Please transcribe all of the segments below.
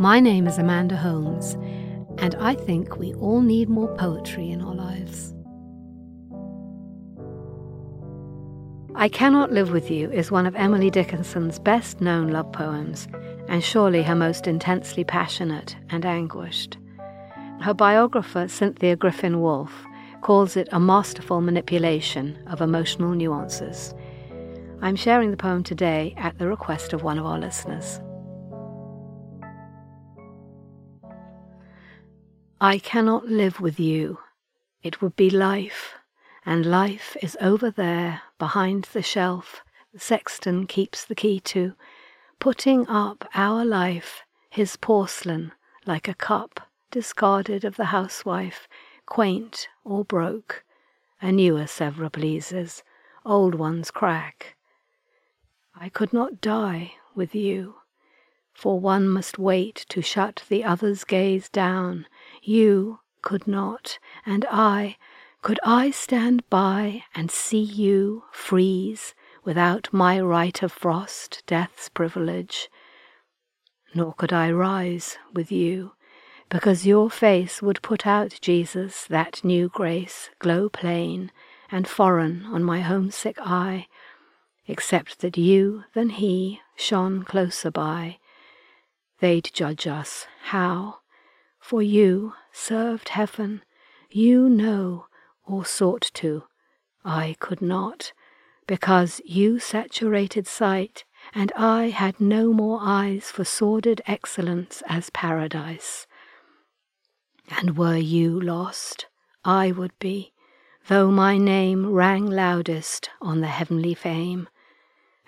My name is Amanda Holmes, and I think we all need more poetry in our lives. I Cannot Live With You is one of Emily Dickinson's best known love poems, and surely her most intensely passionate and anguished. Her biographer, Cynthia Griffin Wolff, calls it a masterful manipulation of emotional nuances. I'm sharing the poem today at the request of one of our listeners. I cannot live with you. It would be life, and life is over there behind the shelf the sexton keeps the key to, putting up our life, his porcelain, like a cup discarded of the housewife, quaint or broke. A newer Sevres pleases, old ones crack. I could not die with you, for one must wait to shut the other's gaze down. You could not, and I, could I stand by and see you freeze without my right of frost, death's privilege? Nor could I rise with you, because your face would put out Jesus, that new grace, glow plain and foreign on my homesick eye, except that you than he shone closer by. They'd judge us how for you served heaven, you know, or sought to. I could not, because you saturated sight, and I had no more eyes for sordid excellence as paradise. And were you lost, I would be, though my name rang loudest on the heavenly fame.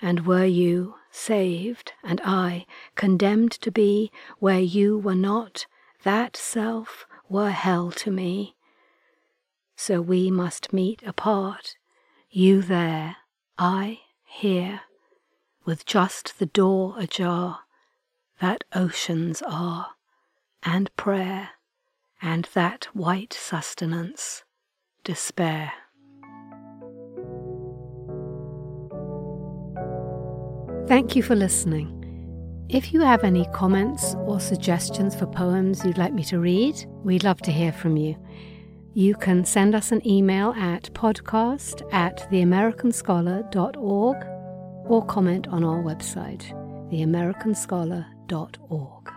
And were you saved, and I condemned to be where you were not, that self were hell to me. So we must meet apart, you there, I here, with just the door ajar, that oceans are, and prayer, and that white sustenance, despair. Thank you for listening. If you have any comments or suggestions for poems you'd like me to read, we'd love to hear from you. You can send us an email at podcast at theamericanscholar.org or comment on our website, theamericanscholar.org.